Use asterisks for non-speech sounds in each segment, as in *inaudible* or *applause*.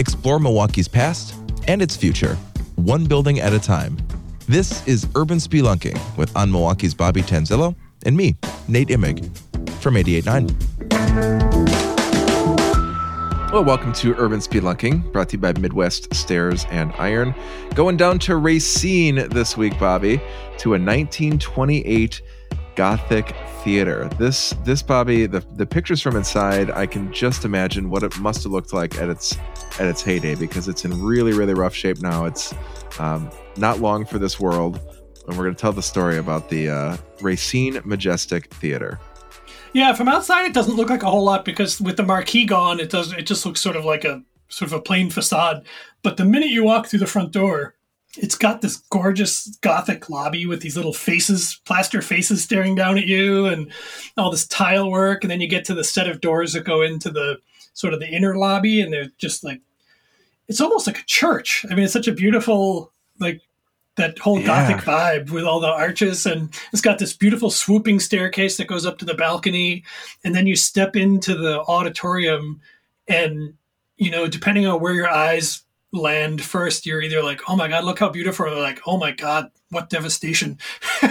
Explore Milwaukee's past and its future, one building at a time. This is Urban Spelunking with OnMilwaukee's Bobby Tanzilo and me, Nate Imig, from 88.9. Well, welcome to Urban Spelunking, brought to you by Midwest Stairs and Iron. Going down to Racine this week, Bobby, to a 1928 Gothic theater. This this Bobby, the the pictures from inside, I can just imagine what it must have looked like at its at its heyday because it's in really really rough shape now. It's um, not long for this world, and we're going to tell the story about the uh, Racine Majestic Theater. Yeah, from outside it doesn't look like a whole lot because with the marquee gone, it does it just looks sort of like a sort of a plain facade. But the minute you walk through the front door, it's got this gorgeous gothic lobby with these little faces plaster faces staring down at you and all this tile work. And then you get to the set of doors that go into the sort of the inner lobby and they're just like it's almost like a church. I mean it's such a beautiful like that whole gothic vibe with all the arches. And it's got this beautiful swooping staircase that goes up to the balcony. And then you step into the auditorium and you know depending on where your eyes land first, you're either like, oh my God, look how beautiful, or like, oh my God, what devastation.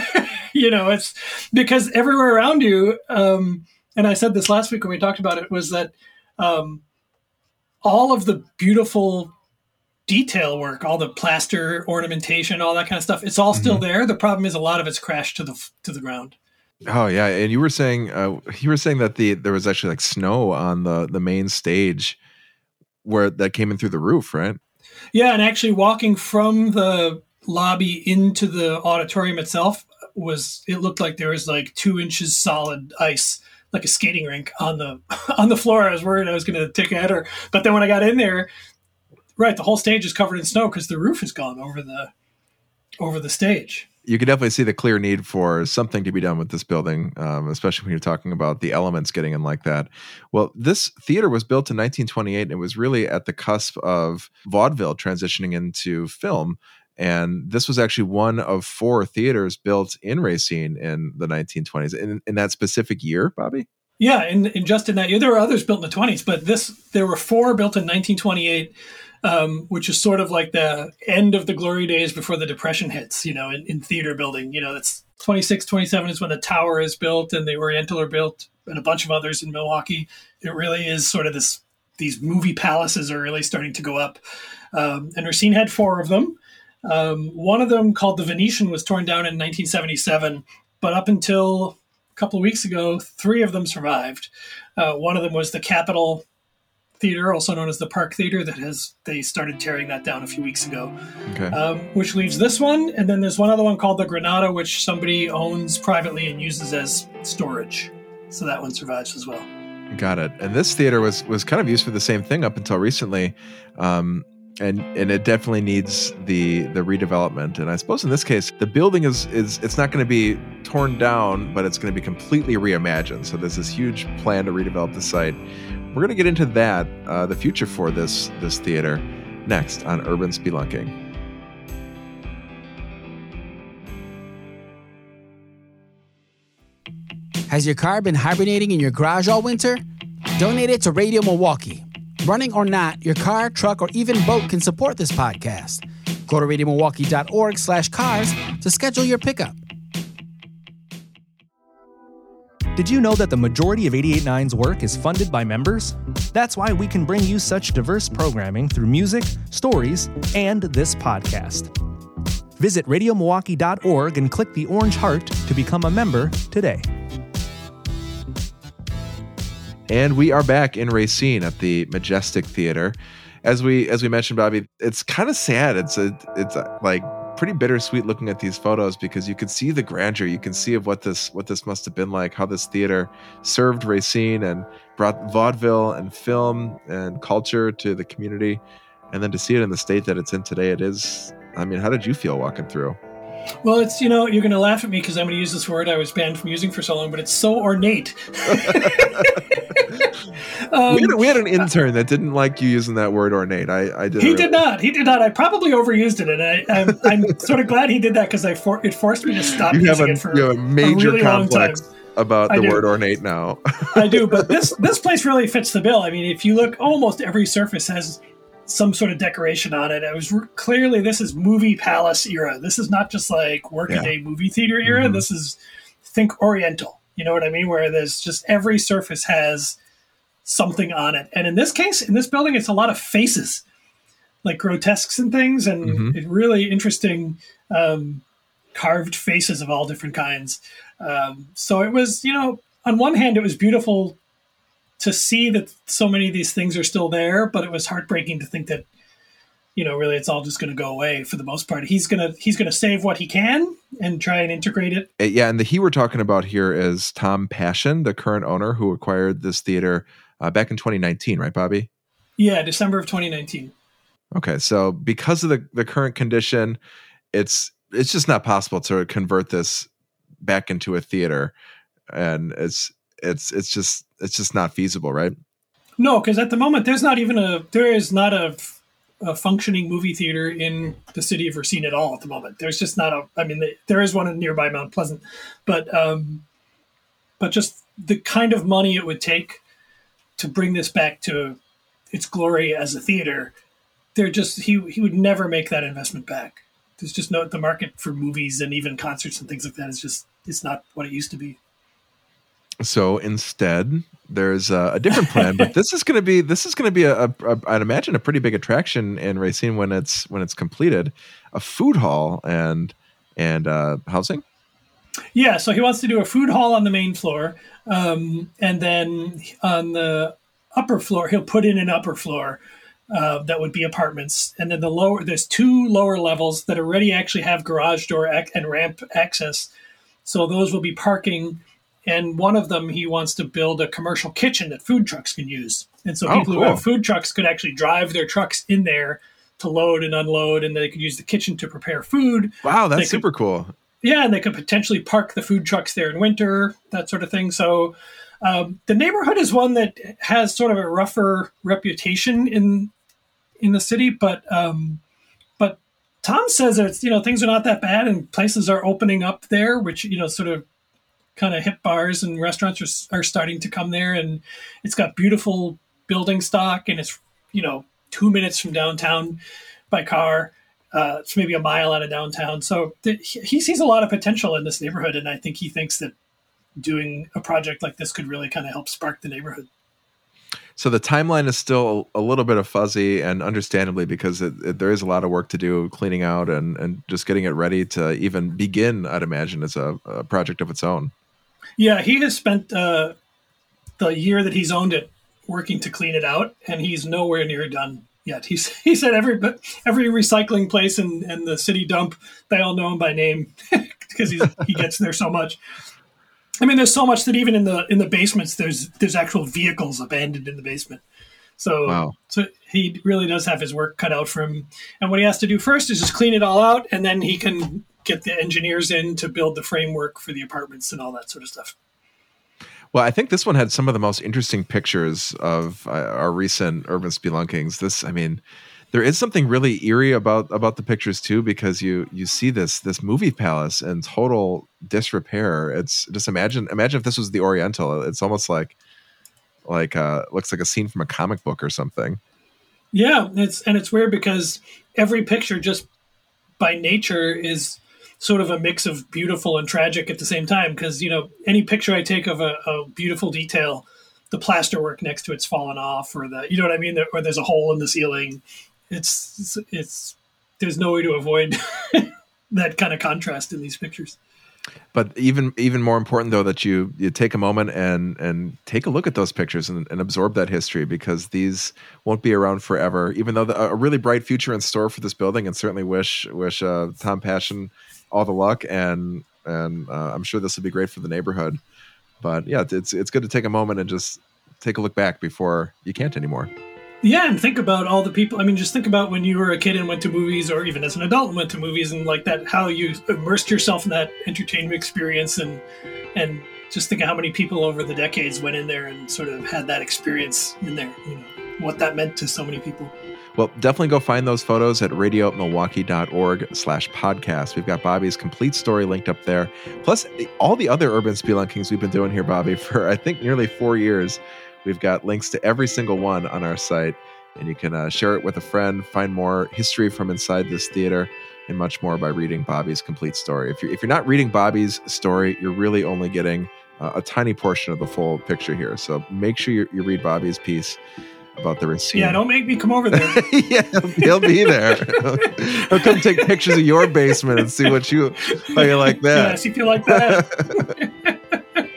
*laughs* you know, it's because everywhere around you, um, and I said this last week when we talked about it, was that um, all of the beautiful detail work, all the plaster ornamentation, all that kind of stuff, it's all mm-hmm. still there. The problem is a lot of it's crashed to the to the ground. Oh yeah, and you were saying uh, you were saying that the there was actually like snow on the the main stage where that came in through the roof, right? Yeah, and actually walking from the lobby into the auditorium itself was it looked like there was like two inches solid ice like a skating rink on the *laughs* on the floor. I was worried I was going to take a header, but then when I got in there, right, the whole stage is covered in snow because the roof is gone over the over the stage you can definitely see the clear need for something to be done with this building, um, especially when you're talking about the elements getting in like that. Well, this theater was built in 1928 and it was really at the cusp of vaudeville transitioning into film. And this was actually one of four theaters built in Racine in the 1920s. In, in that specific year, Bobby? Yeah, and, and just in that year, there were others built in the 20s, but this there were four built in 1928 um, which is sort of like the end of the glory days before the depression hits, you know, in, in theater building. You know, that's 26, 27 is when the tower is built and the Oriental are built and a bunch of others in Milwaukee. It really is sort of this, these movie palaces are really starting to go up. Um, and Racine had four of them. Um, one of them, called the Venetian, was torn down in 1977, but up until a couple of weeks ago, three of them survived. Uh, one of them was the Capitol Theater, also known as the Park Theater, that has they started tearing that down a few weeks ago. Okay. Um, which leaves this one, and then there's one other one called the Granada, which somebody owns privately and uses as storage. So that one survives as well. Got it. And this theater was was kind of used for the same thing up until recently. Um, and and it definitely needs the the redevelopment and i suppose in this case the building is is it's not going to be torn down but it's going to be completely reimagined so there's this huge plan to redevelop the site we're going to get into that, uh, the future for this this theater, next on Urban Spelunking. Has your car been hibernating in your garage all winter? Donate it to Radio Milwaukee. Running or not, your car, truck, or even boat can support this podcast. Go to radiomilwaukee.org slash cars to schedule your pickup. Did you know that the majority of 889's work is funded by members? That's why we can bring you such diverse programming through music, stories, and this podcast. Visit radiomilwaukee.org and click the orange heart to become a member today. And we are back in Racine at the Majestic Theater. As we as we mentioned, Bobby, it's kind of sad. It's a it's a, like pretty bittersweet looking at these photos because you can see the grandeur. You can see of what this what this must have been like, how this theater served Racine and brought vaudeville and film and culture to the community. And then to see it in the state that it's in today, it is. I mean, how did you feel walking through? Well, it's, you know, you're going to laugh at me because I'm going to use this word I was banned from using for so long, but it's so ornate. *laughs* *laughs* um, we, had, we, had, an intern that didn't like you using that word ornate. I, I did. He did not. He did not. I probably overused it, and I, I'm, I'm sort of glad he did that because I for, it forced me to stop you using a, it for you have a major a really complex about the word ornate now. I do, but *laughs* this this place really fits the bill. I mean, if you look, almost every surface has some sort of decoration on it. It was r- clearly this is movie palace era. This is not just like workaday Yeah. movie theater era. Mhm. This is think Oriental. You know what I mean? Where there's just every surface has something on it. And in this case, in this building, it's a lot of faces, like grotesques and things, and Mhm. it really interesting um, carved faces of all different kinds. Um, so it was, you know, on one hand, it was beautiful to see that so many of these things are still there, but it was heartbreaking to think that, you know, really it's all just going to go away for the most part. He's gonna he's gonna save what he can and try and integrate it. Uh, Yeah, and the he we're talking about here is Tom Passion, the current owner who acquired this theater uh, back in 2019, right, Bobby? Yeah, December of 2019. Okay, so because of the the current condition, it's it's just not possible to convert this back into a theater, and it's it's it's just it's just not feasible, right? No, because at the moment there's not even a there is not a, a functioning movie theater in the city of Racine at all at the moment. There's just not a. I mean, the, there is one in nearby Mount Pleasant, but um, but just the kind of money it would take to bring this back to its glory as a theater, they're just he he would never make that investment back. There's just no the market for movies and even concerts and things like that is just it's not what it used to be. So instead, there's a, a different plan, but this is going to be this is going to be a, a, a I'd imagine a pretty big attraction in Racine when it's when it's completed, a food hall and and uh, housing. Yeah, so he wants to do a food hall on the main floor, um, and then on the upper floor, he'll put in an upper floor uh, that would be apartments, and then the lower there's two lower levels that already actually have garage door ac- and ramp access, so those will be parking. And one of them, he wants to build a commercial kitchen that food trucks can use, and so Oh, people who have food trucks could actually drive their trucks in there to load and unload, and they could use the kitchen to prepare food. Wow, that's could- super cool. Yeah, and they could potentially park the food trucks there in winter, that sort of thing. So um, the neighborhood is one that has sort of a rougher reputation in in the city, but um, but Tom says that it's, you know things are not that bad and places are opening up there, which you know sort of kind of hip bars and restaurants are, are starting to come there, and it's got beautiful building stock, and it's you know two minutes from downtown by car. Uh, it's maybe a mile out of downtown. So th- he sees a lot of potential in this neighborhood, and I think he thinks that doing a project like this could really kind of help spark the neighborhood. So the timeline is still a little bit of fuzzy, and understandably because it, it, there is a lot of work to do, cleaning out and and just getting it ready to even begin. I'd imagine as a, a project of its own. Yeah, he has spent uh, the year that he's owned it working to clean it out, and he's nowhere near done yet. He's *laughs* he said every every recycling place in, in the city dump they all know him by name *laughs* because he's he gets there so much. I mean, there's so much that even in the in the basements, there's there's actual vehicles abandoned in the basement. So Wow. so he really does have his work cut out for him. And what he has to do first is just clean it all out, and then he can get the engineers in to build the framework for the apartments and all that sort of stuff. Well, I think this one had some of the most interesting pictures of uh, our recent urban spelunkings. This, I mean, there is something really eerie about about the pictures too, because you you see this this movie palace in total disrepair. It's just imagine imagine if this was the Oriental. It's almost like like uh looks like a scene from a comic book or something. Yeah, it's and it's weird because every picture just by nature is sort of a mix of beautiful and tragic at the same time. Because you know, any picture I take of a, a beautiful detail, the plasterwork next to it's fallen off, or the you know what I mean, or there's a hole in the ceiling. It's it's, there's no way to avoid *laughs* that kind of contrast in these pictures. But even even more important though that you you take a moment and and take a look at those pictures and, and absorb that history because these won't be around forever. Even though the, a really bright future in store for this building, and certainly wish wish uh, Tom Passion all the luck and and uh, I'm sure this will be great for the neighborhood. But yeah, it's it's good to take a moment and just take a look back before you can't anymore. Yeah, and think about all the people. I mean, just think about when you were a kid and went to movies, or even as an adult and went to movies, and like that, how you immersed yourself in that entertainment experience, and and just think of how many people over the decades went in there and sort of had that experience in there. You know what that meant to so many people. Well, definitely go find those photos at radiomilwaukee.org slash podcast. We've got Bobby's complete story linked up there. Plus, all the other urban spelunkings we've been doing here, Bobby, *laughs* for I think nearly four years. We've got links to every single one on our site. and you can uh, share it with a friend, find more history from inside this theater, and much more by reading Bobby's complete story. If you're, if you're not reading Bobby's story, you're really only getting uh, a tiny portion of the full picture here. So make sure you, you read Bobby's piece about the Racine. Yeah, don't make me come over there. *laughs* yeah, he'll be there. *laughs* he'll come take pictures of your basement and see what you how you like that. Yeah, see if you like that.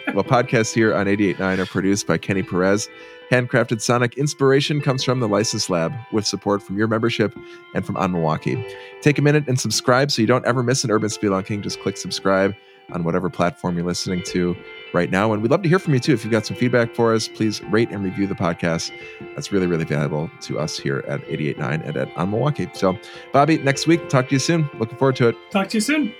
*laughs* well, podcasts here on 88.9 are produced by Kenny Perez. Handcrafted Sonic inspiration comes from the License Lab with support from your membership and from OnMilwaukee. Take a minute and subscribe so you don't ever miss an Urban Spelunking. Just click subscribe on whatever platform you're listening to right now. And we'd love to hear from you too. If you've got some feedback for us, please rate and review the podcast. That's really, really valuable to us here at 88.9 and at OnMilwaukee. So, Bobby, next week, talk to you soon. Looking forward to it. Talk to you soon.